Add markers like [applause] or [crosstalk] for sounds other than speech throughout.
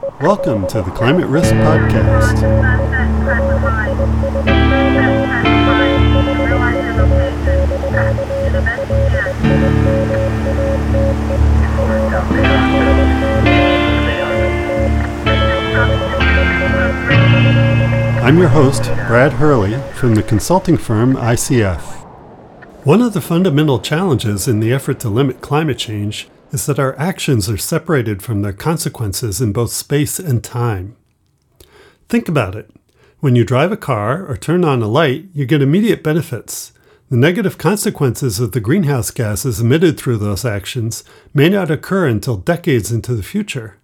Welcome to the Climate Risk Podcast. I'm your host, Brad Hurley, from the consulting firm ICF. One of the fundamental challenges in the effort to limit climate change is that our actions are separated from their consequences in both space and time. Think about it. When you drive a car or turn on a light, you get immediate benefits. The negative consequences of the greenhouse gases emitted through those actions may not occur until decades into the future.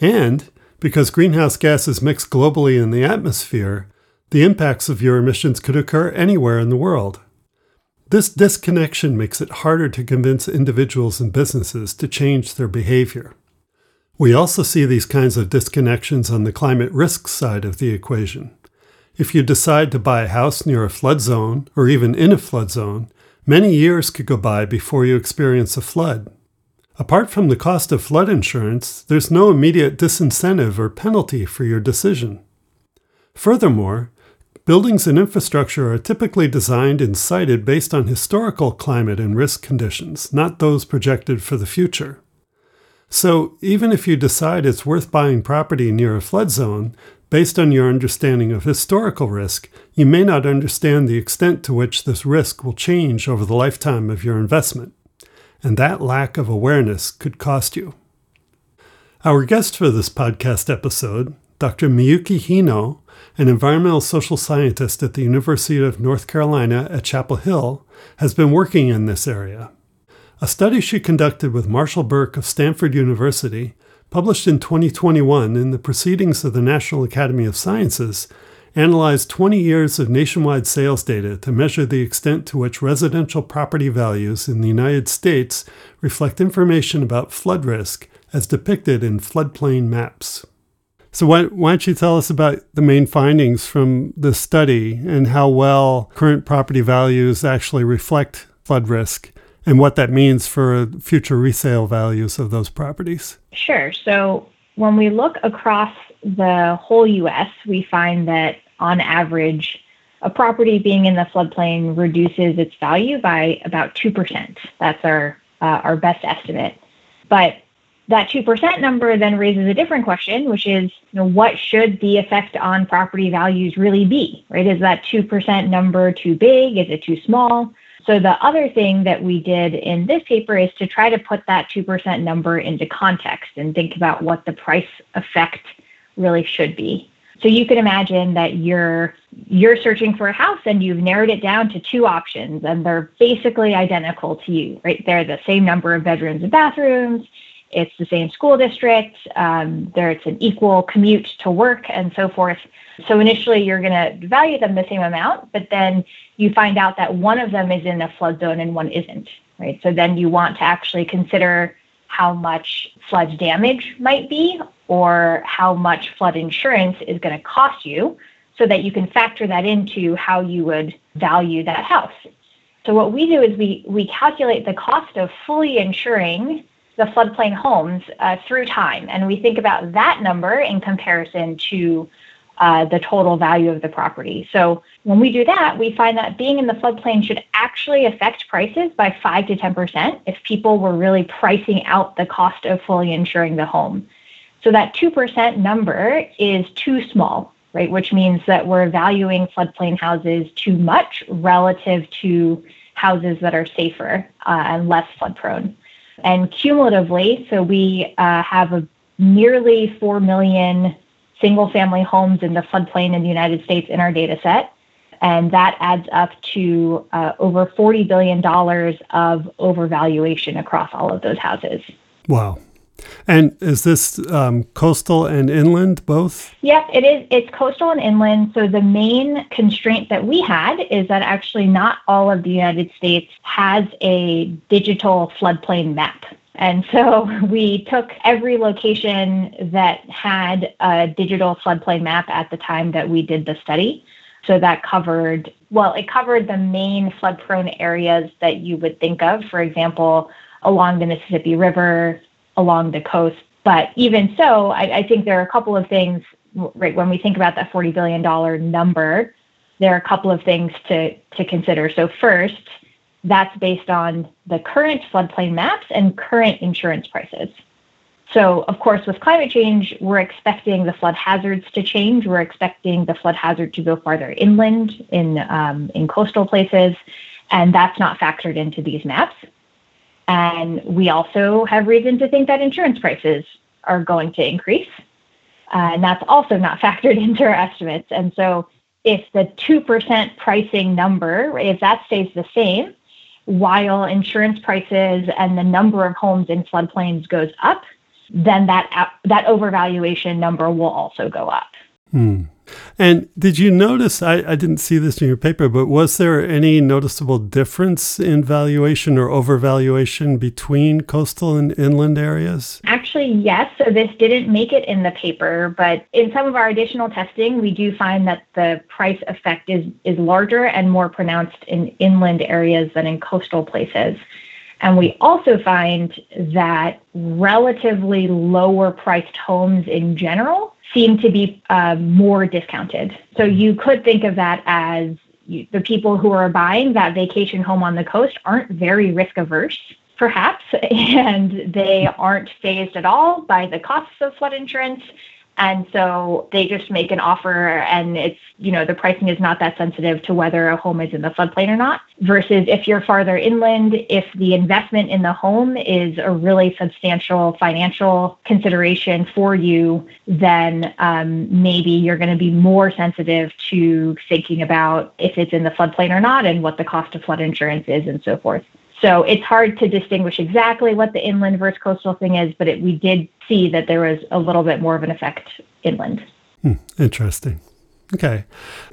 And, because greenhouse gases mix globally in the atmosphere, the impacts of your emissions could occur anywhere in the world. This disconnection makes it harder to convince individuals and businesses to change their behavior. We also see these kinds of disconnections on the climate risk side of the equation. If you decide to buy a house near a flood zone or even in a flood zone, many years could go by before you experience a flood. Apart from the cost of flood insurance, there's no immediate disincentive or penalty for your decision. Furthermore, Buildings and infrastructure are typically designed and sited based on historical climate and risk conditions, not those projected for the future. So, even if you decide it's worth buying property near a flood zone, based on your understanding of historical risk, you may not understand the extent to which this risk will change over the lifetime of your investment. And that lack of awareness could cost you. Our guest for this podcast episode, Dr. Miyuki Hino, an environmental social scientist at the University of North Carolina at Chapel Hill, has been working in this area. A study she conducted with Marshall Burke of Stanford University, published in 2021 in the Proceedings of the National Academy of Sciences, analyzed 20 years of nationwide sales data to measure the extent to which residential property values in the United States reflect information about flood risk as depicted in floodplain maps. So why, why don't you tell us about the main findings from the study and how well current property values actually reflect flood risk and what that means for future resale values of those properties? Sure. So when we look across the whole US, we find that on average, a property being in the floodplain reduces its value by about 2%. That's our, uh, our best estimate. But that 2% number then raises a different question, which is, you know, what should the effect on property values really be, right? Is that 2% number too big? Is it too small? So the other thing that we did in this paper is to try to put that 2% number into context and think about what the price effect really should be. So you can imagine that you're you're searching for a house and you've narrowed it down to two options and they're basically identical to you, right? They're the same number of bedrooms and bathrooms it's the same school district, um, there it's an equal commute to work and so forth. So initially you're going to value them the same amount, but then you find out that one of them is in a flood zone and one isn't, right? So then you want to actually consider how much flood damage might be or how much flood insurance is going to cost you so that you can factor that into how you would value that house. So what we do is we we calculate the cost of fully insuring the floodplain homes uh, through time. And we think about that number in comparison to uh, the total value of the property. So when we do that, we find that being in the floodplain should actually affect prices by 5 to 10% if people were really pricing out the cost of fully insuring the home. So that 2% number is too small, right? Which means that we're valuing floodplain houses too much relative to houses that are safer uh, and less flood prone. And cumulatively, so we uh, have a nearly 4 million single family homes in the floodplain in the United States in our data set. And that adds up to uh, over $40 billion of overvaluation across all of those houses. Wow. And is this um, coastal and inland both? Yep, it is. It's coastal and inland. So the main constraint that we had is that actually not all of the United States has a digital floodplain map. And [laughs] so we took every location that had a digital floodplain map at the time that we did the study. So that covered, well, it covered the main flood prone areas that you would think of. For example, along the Mississippi River, along the coast, But even so, I, I think there are a couple of things, right, when we think about that $40 billion number, there are a couple of things to, to consider. So, first, that's based on the current floodplain maps and current insurance prices. So, of course, with climate change, we're expecting the flood hazards to change. We're expecting the flood hazard to go farther inland in um, in coastal places, and that's not factored into these maps. And we also have reason to think that insurance prices are going to increase, uh, and that's also not [laughs] factored into our estimates. And so, if the two percent pricing number, if that stays the same, while insurance prices and the number of homes in floodplains goes up then that that overvaluation number will also go up. Hmm. And did you notice? I, I didn't see this in your paper, but was there any noticeable difference in valuation or overvaluation between coastal and inland areas? Actually, yes. So this didn't make it in the paper, but in some of our additional testing, we do find that the price effect is, is larger and more pronounced in inland areas than in coastal places. And we also find that relatively lower priced homes in general seem to be uh, more discounted. So you could think of that as you, the people who are buying that vacation home on the coast aren't very risk averse, perhaps, [laughs] and they aren't fazed at all by the costs of flood insurance. And so they just make an offer and it's, you know, the pricing is not that sensitive to whether a home is in the floodplain or not. Versus if you're farther inland, if the investment in the home is a really substantial financial consideration for you, then um, maybe you're going to be more sensitive to thinking about if it's in the floodplain or not and what the cost of flood insurance is and so forth. So it's hard to distinguish exactly what the inland versus coastal thing is, but it, we did see that there was a little bit more of an effect inland. Hmm, interesting. Okay.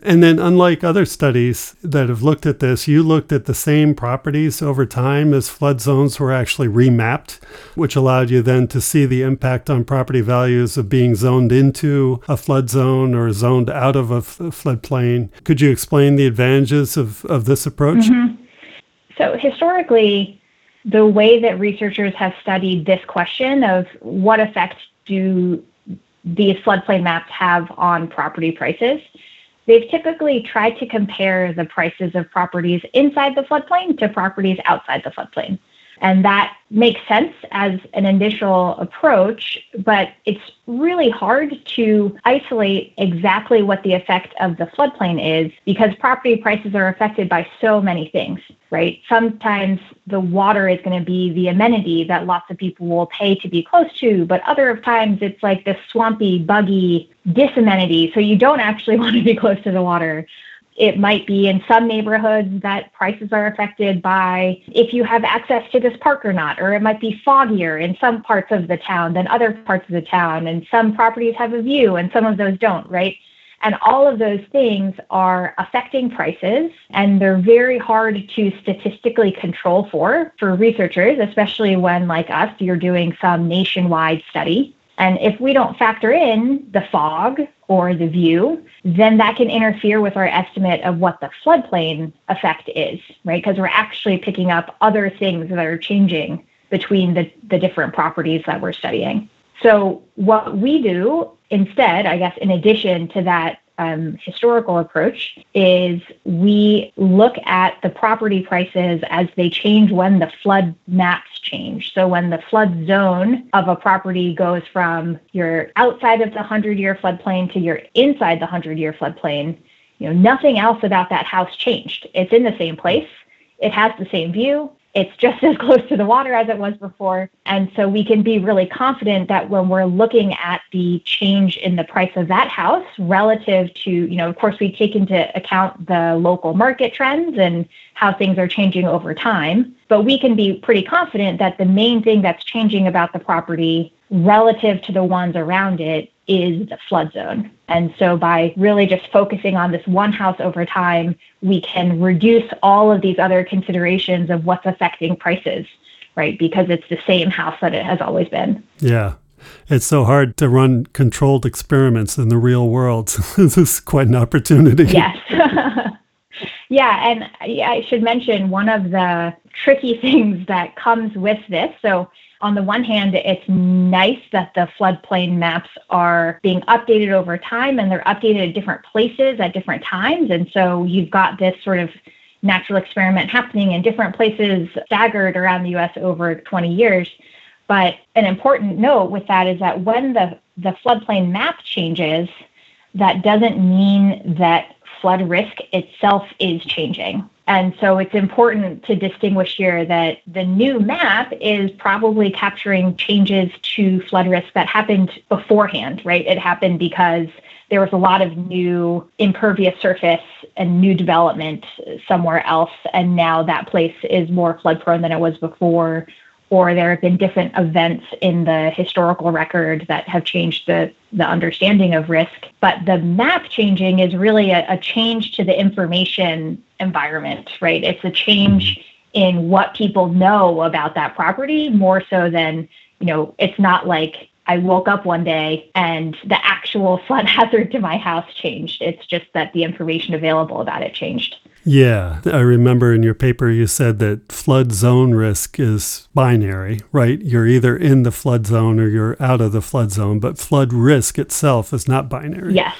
And then, unlike other studies that have looked at this, you looked at the same properties over time as flood zones were actually remapped, which allowed you then to see the impact on property values of being zoned into a flood zone or zoned out of a f- floodplain. Could you explain the advantages of, of this approach? Mm-hmm. So, historically, the way that researchers have studied this question of what effect do these floodplain maps have on property prices, they've typically tried to compare the prices of properties inside the floodplain to properties outside the floodplain. And that makes sense as an initial approach, but it's really hard to isolate exactly what the effect of the floodplain is because property prices are affected by so many things, right? Sometimes the water is going to be the amenity that lots of people will pay to be close to, but other times it's like this swampy, buggy disamenity. So you don't actually [laughs] want to be close to the water. It might be in some neighborhoods that prices are affected by if you have access to this park or not, or it might be foggier in some parts of the town than other parts of the town, and some properties have a view and some of those don't, right? And all of those things are affecting prices, and they're very hard to statistically control for for researchers, especially when, like us, you're doing some nationwide study. And if we don't factor in the fog or the view, then that can interfere with our estimate of what the floodplain effect is, right? Because we're actually picking up other things that are changing between the, the different properties that we're studying. So, what we do instead, I guess, in addition to that um, historical approach is we look at the property prices as they change when the flood maps change. So when the flood zone of a property goes from your outside of the 100 year floodplain to your inside the 100 year floodplain, you know, nothing else about that house changed. It's in the same place. It has the same view it's just [laughs] as close to the water as it was before. And so we can be really confident that when we're looking at the change in the price of that house relative to, you know, of course, we take into account the local market trends and how things are changing over time. But we can be pretty confident that the main thing that's changing about the property relative to the ones around it is the flood zone. And so by really just focusing on this one house over time, we can reduce all of these other considerations of what's affecting prices, right? Because it's the same house that it has always been. Yeah. It's so hard to run controlled experiments in the real world. [laughs] this is quite an opportunity. Yes. [laughs] yeah, and I should mention one of the tricky [laughs] things that comes with this. So on the one hand, it's nice that the floodplain maps are being updated over time and they're updated at different places at different times. And so you've got this sort of natural experiment happening in different places staggered around the US over 20 years. But an important note with that is that when the, the floodplain map changes, that doesn't mean that flood risk itself is changing. And so it's important to distinguish here that the new map is probably capturing changes to flood risk that happened beforehand, right? It happened because there was a lot of new impervious surface and new development somewhere else. And now that place is more flood prone than it was before or there have been different events in the historical record that have changed the, the understanding of risk. But the map changing is really a, a change to the information environment, right? It's a change in what people know about that property more so than, you know, it's not like I woke up one day and the actual [laughs] flood hazard to my house changed. It's just that the information available about it changed. Yeah, I remember in your paper you said that flood zone risk is binary, right? You're either in the flood zone or you're out of the flood zone, but flood risk itself is not binary. Yes.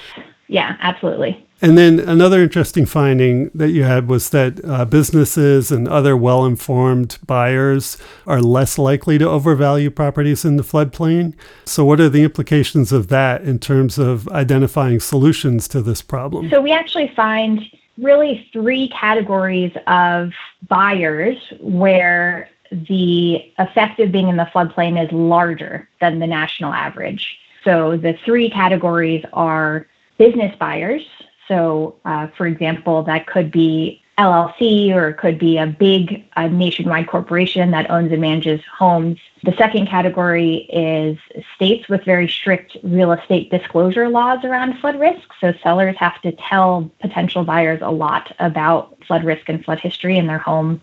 Yeah, absolutely. And then another interesting finding that you had was that uh, businesses and other well informed buyers are less likely to overvalue properties in the floodplain. So, what are the implications of that in terms of identifying solutions to this problem? So, we actually find really three categories of buyers where the effect of being in the floodplain is larger than the national average. So the three categories are business buyers. So, uh, for example, that could be LLC or it could be a big nationwide corporation that owns and manages homes. The second category is states with very strict real estate disclosure laws around flood risk. So sellers have to tell potential buyers a lot about flood risk and flood history in their home.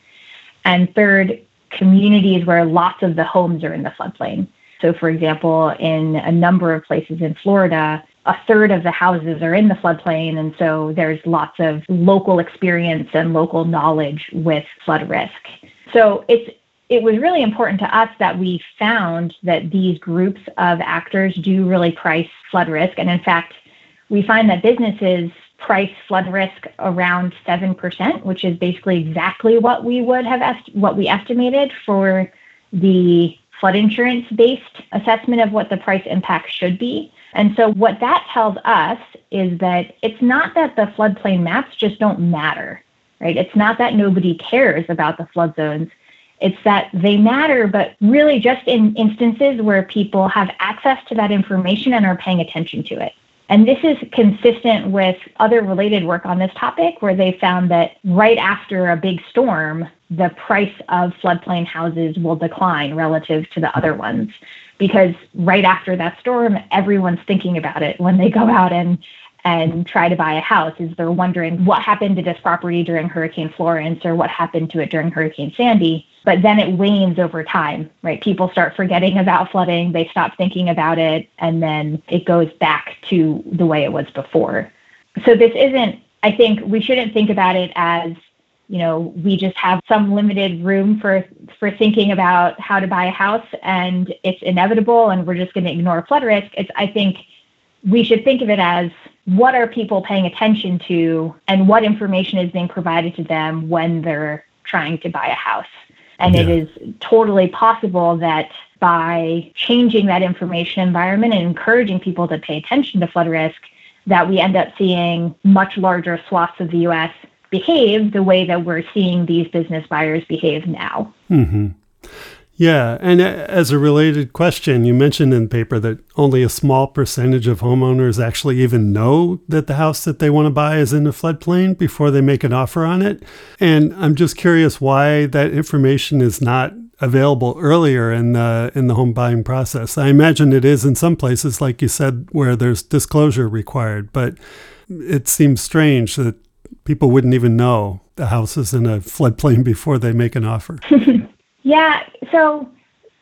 And third, communities where lots of the homes are in the floodplain. So, for example, in a number of places in Florida, a third of the houses are in the floodplain, and so there's lots of local experience and local knowledge with flood risk. So it's it was really important to us that we found that these groups of actors do really price flood risk, and in fact, we find that businesses price flood risk around seven percent, which is basically exactly what we would have est- what we estimated for the flood insurance based assessment of what the price impact should be. And so, what that tells us is that it's not that the floodplain maps just don't matter, right? It's not that nobody cares about the flood zones. It's that they matter, but really just in instances where people have access to that information and are paying attention to it. And this is consistent with other related work on this topic, where they found that right after a big storm, the price of floodplain houses will decline relative to the other ones because right after that storm, everyone's thinking about it when they go out and and try to buy a house is they're wondering what happened to this property during Hurricane Florence or what happened to it during Hurricane Sandy. But then it wanes over time, right? People start forgetting about flooding, they stop thinking about it, and then it goes back to the way it was before. So this isn't, I think we shouldn't think about it as you know we just have some limited room for for thinking about how to buy a house and it's inevitable and we're just going to ignore flood risk it's i think we should think of it as what are people paying attention to and what information is being provided to them when they're trying to buy a house and yeah. it is totally possible that by changing that information environment and encouraging people to pay attention to flood risk that we end up seeing much larger swaths of the US behave the way that we're seeing these business buyers behave now. Mm-hmm. Yeah, and as a related question, you mentioned in the paper that only a small percentage of homeowners actually even know that the house that they want to buy is in a floodplain before they make an offer on it. And I'm just curious why that information is not available earlier in the in the home buying process. I imagine it is in some places, like you said, where there's disclosure required, but it seems strange that people wouldn't even know the house is in a floodplain before they make an offer. [laughs] yeah. So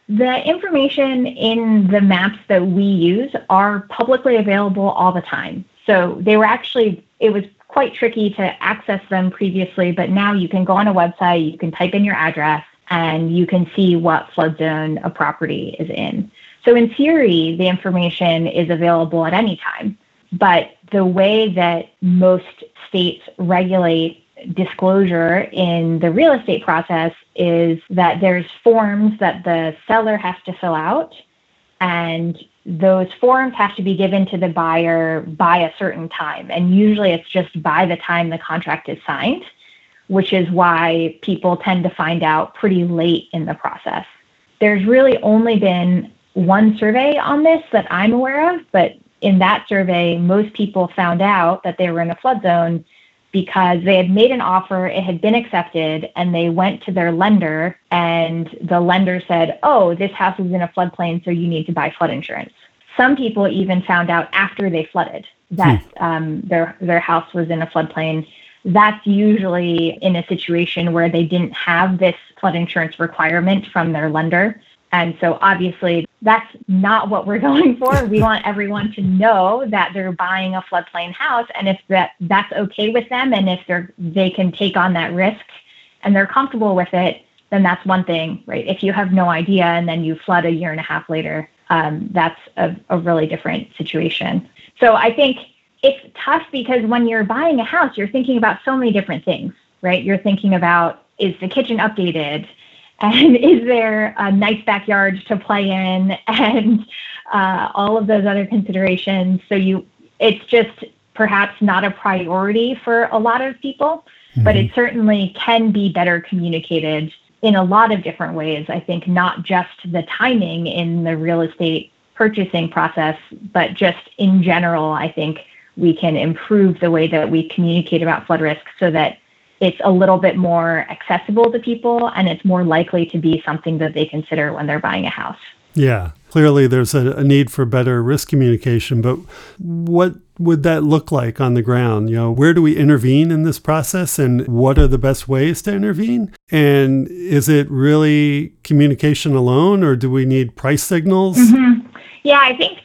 the information in the maps that we use are publicly available all the time. So they were actually, it was quite tricky to access them previously, but now you can go on a website, you can type in your address, and you can see what flood zone a property is in. So in theory, the information is available at any time. But the way that most states regulate disclosure in the real estate process is that there's forms that the seller has to fill out and those forms have to be given to the buyer by a certain time. And usually it's just by the time the contract is signed which is why people tend to find out pretty late in the process. There's really only been one survey on this that i'm aware of but in that survey most people found out that they were in a flood zone because they had made an offer, it had been accepted, and they went to their lender, and the lender said, Oh, this house is in a floodplain, so you need to buy flood insurance. Some people even found out after they flooded that hmm. um, their their house was in a floodplain. That's usually in a situation where they didn't have this flood insurance requirement from their lender. And so obviously that's not what we're [laughs] going for. We want everyone to know that they're buying a floodplain house and if that that's okay with them and if they're they can take on that risk and they're comfortable with it, then that's one thing, right? If you have no idea and then you flood a year and a half later, um, that's a, a really different situation. So I think it's tough because when you're buying a house, you're thinking about so many different things, right? You're thinking about is the kitchen updated? And [laughs] is there a nice backyard to play in [laughs] and uh, all of those other considerations so you it's just perhaps not a priority for a lot of people mm-hmm. but it certainly can be better communicated in a lot of different ways i think not just the timing in the real estate purchasing process but just in general i think we can improve the way that we communicate about flood risk so that it's a little bit more accessible to people and it's more likely to be something that they consider when they're buying a house. Yeah, clearly there's a, a, need for better risk communication, but what would that look like on the ground? You know, where do we intervene in this process and what are the best ways to intervene? And is it really communication alone or do we need price signals? Mm-hmm. Yeah, I think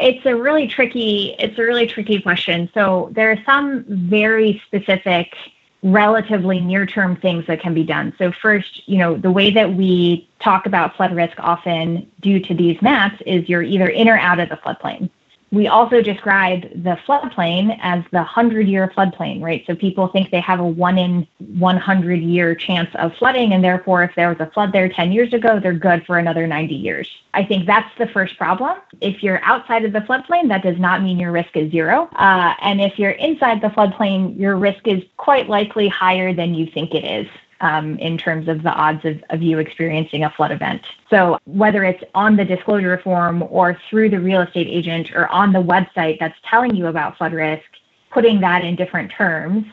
it's a really tricky it's a really tricky question. So there are some very specific relatively near term things that can be done. So, first, you know, the way that we talk about flood risk often due to these maps is you're either in or out of the floodplain. We also describe the floodplain as the 100 year floodplain, right? So people think they have a 1 in 100 year chance of flooding, and therefore, if there was a flood there 10 years ago, they're good for another 90 years. I think that's the first problem. If you're outside of the floodplain, that does not mean your risk is zero. Uh, and if you're inside the floodplain, your risk is quite likely higher than you think it is um, in terms of the odds of, of you experiencing a flood event. So whether it's on the disclosure form or through the real estate agent or on the website that's telling you about flood risk, putting that in different terms,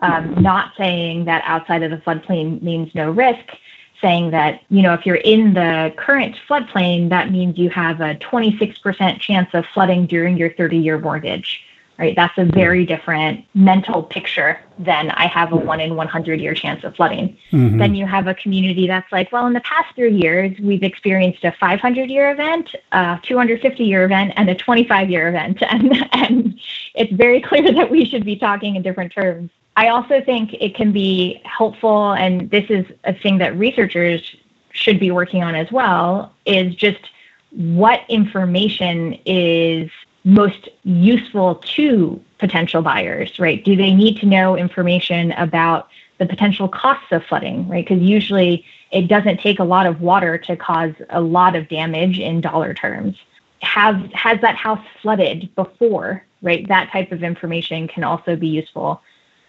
um, not saying that outside of the floodplain means no risk, saying that, you know, if you're in the current floodplain, that means you have a 26% chance of flooding during your 30 year mortgage right? That's a very different mental picture than I have a one in 100 year chance of flooding. Mm-hmm. Then you have a community that's like, well, in the past three years, we've experienced a 500 year event, a 250 year event, and a 25 year event. [laughs] And, and it's very clear that we should be talking in different terms. I also think it can be helpful, and this is a thing that researchers should be working on as well, is just what information is most useful to potential buyers, right? Do they need to know information about the potential costs of flooding, right? Because usually it doesn't take a lot of water to cause a lot of damage in dollar terms. Have has that house flooded before, right? That type of information can also be useful.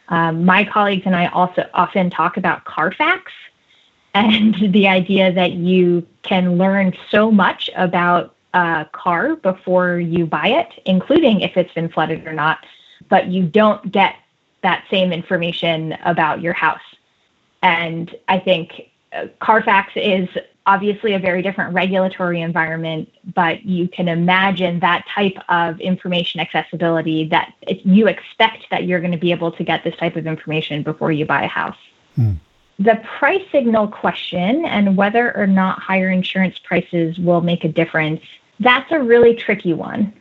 Um, my colleagues and I also often talk about Carfax [laughs] and the idea that you can learn so much about a car before you buy it, including if it's been flooded or not, but you don't get that same information about your house. And I think uh, Carfax is obviously a very different regulatory environment, but you can imagine that type of information accessibility that you expect that you're going to be able to get this type of information before you buy a house. Hmm. The price signal question and whether or not higher insurance prices will make a difference that's a really tricky one.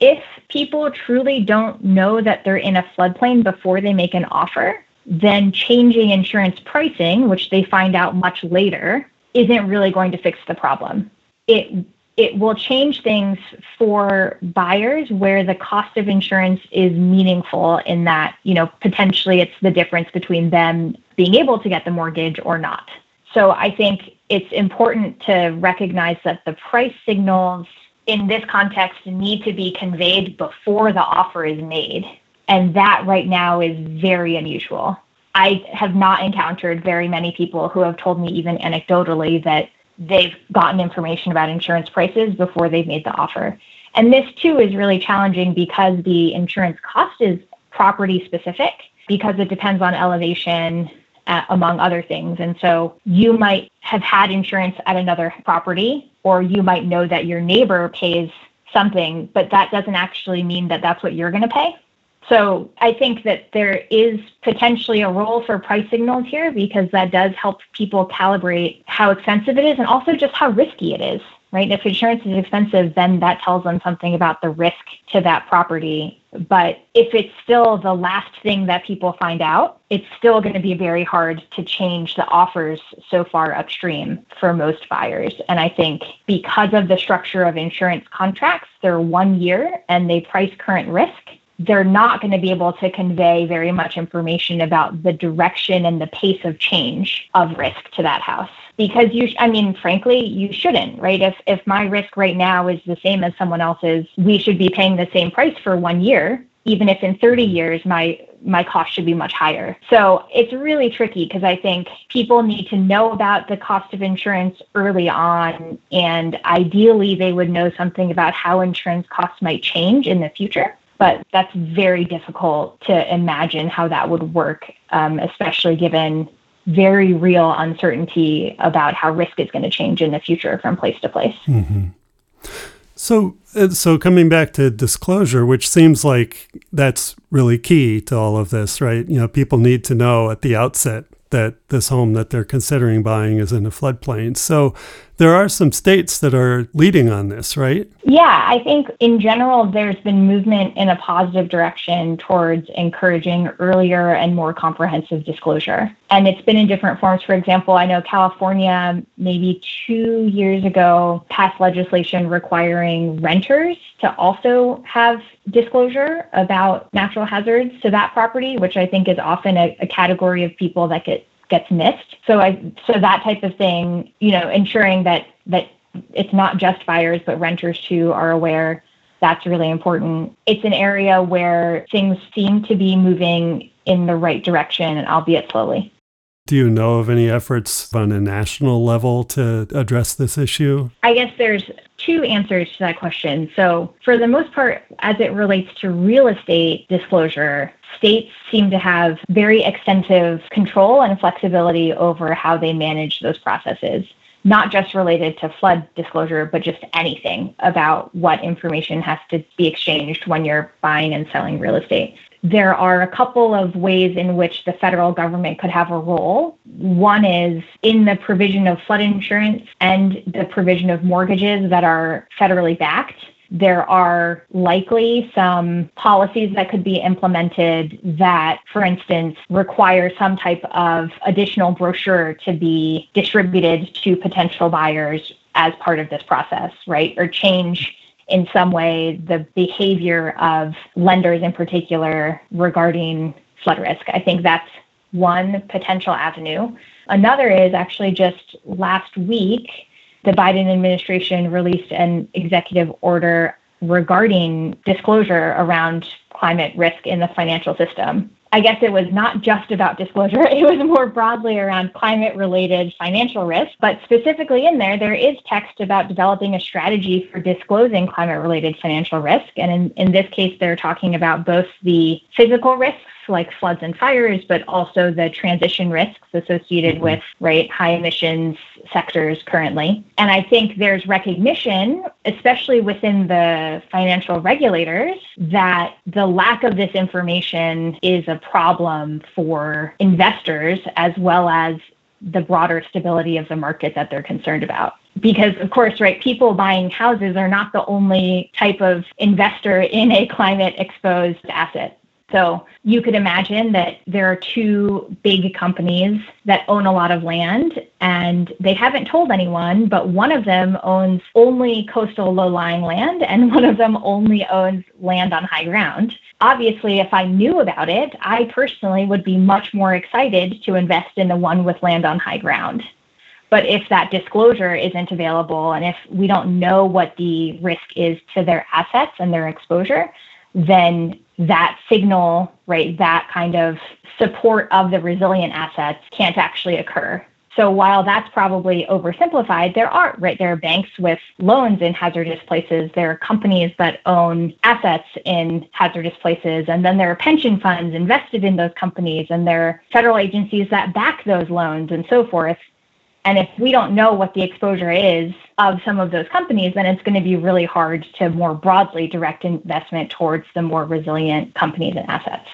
If people truly don't know that they're in a floodplain before they make an offer, then changing insurance pricing, which they find out much later, isn't really going to fix the problem. It it will change things for buyers where the cost of insurance is meaningful in that, you know, potentially it's the difference between them being able to get the mortgage or not. So I think it's important to recognize that the price signals in this context need to be conveyed before the offer is made. And that right now is very unusual. I have not encountered very many people who have told me, even anecdotally, that they've gotten information about insurance prices before they've made the offer. And this too is really challenging because the insurance cost is property specific because it depends on elevation, uh, among other things. And so you might have had insurance at another property, or you might know that your neighbor pays something, but that doesn't actually mean that that's what you're going to pay. So I think that there is potentially a role for price signals here because that does help people calibrate how expensive it is and also just how risky it is, right? If insurance is expensive, then that tells them something about the risk to that property. But if it's still the last thing that people find out, it's still going to be very hard to change the offers so far upstream for most buyers. And I think because of the structure of insurance contracts, they're one year and they price current risk they're not going to be able to convey very much information about the direction and the pace of change of risk to that house because you i mean frankly you shouldn't right if if my risk right now is the same as someone else's we should be paying the same price for 1 year even if in 30 years my my cost should be much higher. So it's really tricky because I think people need to know about the cost of insurance early on and ideally they would know something about how insurance costs might change in the future but that's very difficult to imagine how that would work, um, especially given very real uncertainty about how risk is going to change in the future from place to place. Mm-hmm. So, uh, so coming back to disclosure, which seems like that's really key to all of this, right? You know, people need to know at the outset that this home that they're considering buying is in a floodplain. So there are some states that are leading on this, right? Yeah, I think in general, there's been movement in a positive direction towards encouraging earlier and more comprehensive disclosure. And it's been in different forms. For example, I know California, maybe two years ago, passed legislation requiring renters to also have disclosure about natural hazards to that property, which I think is often a, a category of people that get gets missed. So I so that type of thing, you know, ensuring that that it's not just buyers but renters too are aware. That's really important. It's an area where things seem to be moving in the right direction, albeit slowly. Do you know of any efforts on a national level to address this issue? I guess there's two answers to that question. So, for the most part, as it relates to real estate disclosure, states seem to have very extensive control and flexibility over how they manage those processes not just related to flood disclosure, but just anything about what information has to be exchanged when you're buying and selling real estate there are a couple of ways in which the federal government could have a role. One is in the provision of flood insurance and the provision of mortgages that are federally backed. There are likely some policies that could be implemented that, for instance, require some type of additional brochure to be distributed to potential buyers as part of this process, right? Or change in some way the behavior of lenders in particular regarding flood risk. I think that's one potential avenue. Another is actually just last week, the Biden administration released an executive order regarding disclosure around climate risk in the financial system. I guess it was not just about disclosure. [laughs] It was more broadly around climate related financial risk. But specifically in there, there is text about developing a strategy for disclosing climate related financial risk. And in, in this case, they're talking about both the physical risks like floods and fires, but also the transition risks associated mm-hmm. with right high emissions sectors currently. And I think there's recognition, especially within the financial regulators, that the lack of this information is a problem for investors as well as the broader stability of the market that they're concerned about because of course right people buying houses are not the only type of investor in a climate exposed asset So you could imagine that there are two big companies that own a lot of land and they haven't told anyone, but one of them owns only coastal low lying land and [laughs] one of them only owns land on high ground. Obviously, if I knew about it, I personally would be much more excited to invest in the one with land on high ground. But if that disclosure isn't available and if we don't know what the risk is to their assets and their exposure, then that signal, right, that kind of support of the resilient assets can't actually occur. So while that's probably oversimplified, there are right there are banks with loans in hazardous places. There are companies that own assets in hazardous places, and then there are pension funds invested in those companies, and there are federal agencies that back those loans, and so forth. And if we don't know what the exposure is of some of those companies, then it's going to be really hard to more broadly direct investment towards the more resilient companies and assets.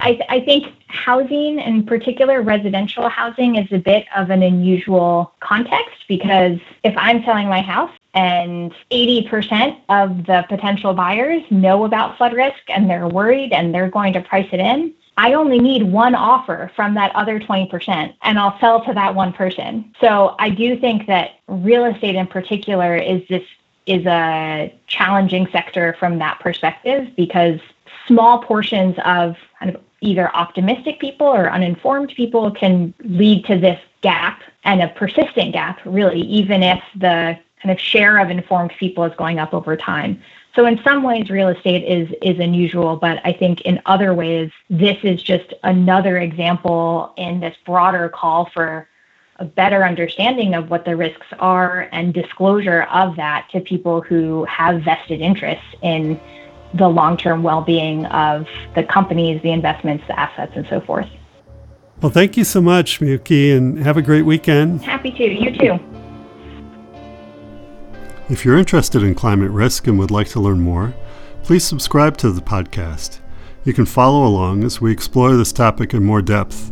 I, th- I, think housing, in particular residential housing, is a bit of an unusual context because if I'm selling my house and 80% of the potential buyers know about flood risk and they're worried and they're going to price it in, I only need one offer from that other 20% and I'll sell to that one person. So I do think that real estate in particular is this is a challenging sector from that perspective because small portions of kind of either optimistic people or uninformed people can lead to this gap and a persistent gap really even if the kind of share of informed people is going up over time. So in some ways, real estate is is unusual, but I think in other ways, this is just another example in this broader call for a better understanding of what the risks are and disclosure of that to people who have vested interests in the long-term well-being of the companies, the investments, the assets, and so forth. Well, thank you so much, Miyuki, and have a great weekend. Happy to. You too. If you're interested in climate risk and would like to learn more, please subscribe to the podcast. You can follow along as we explore this topic in more depth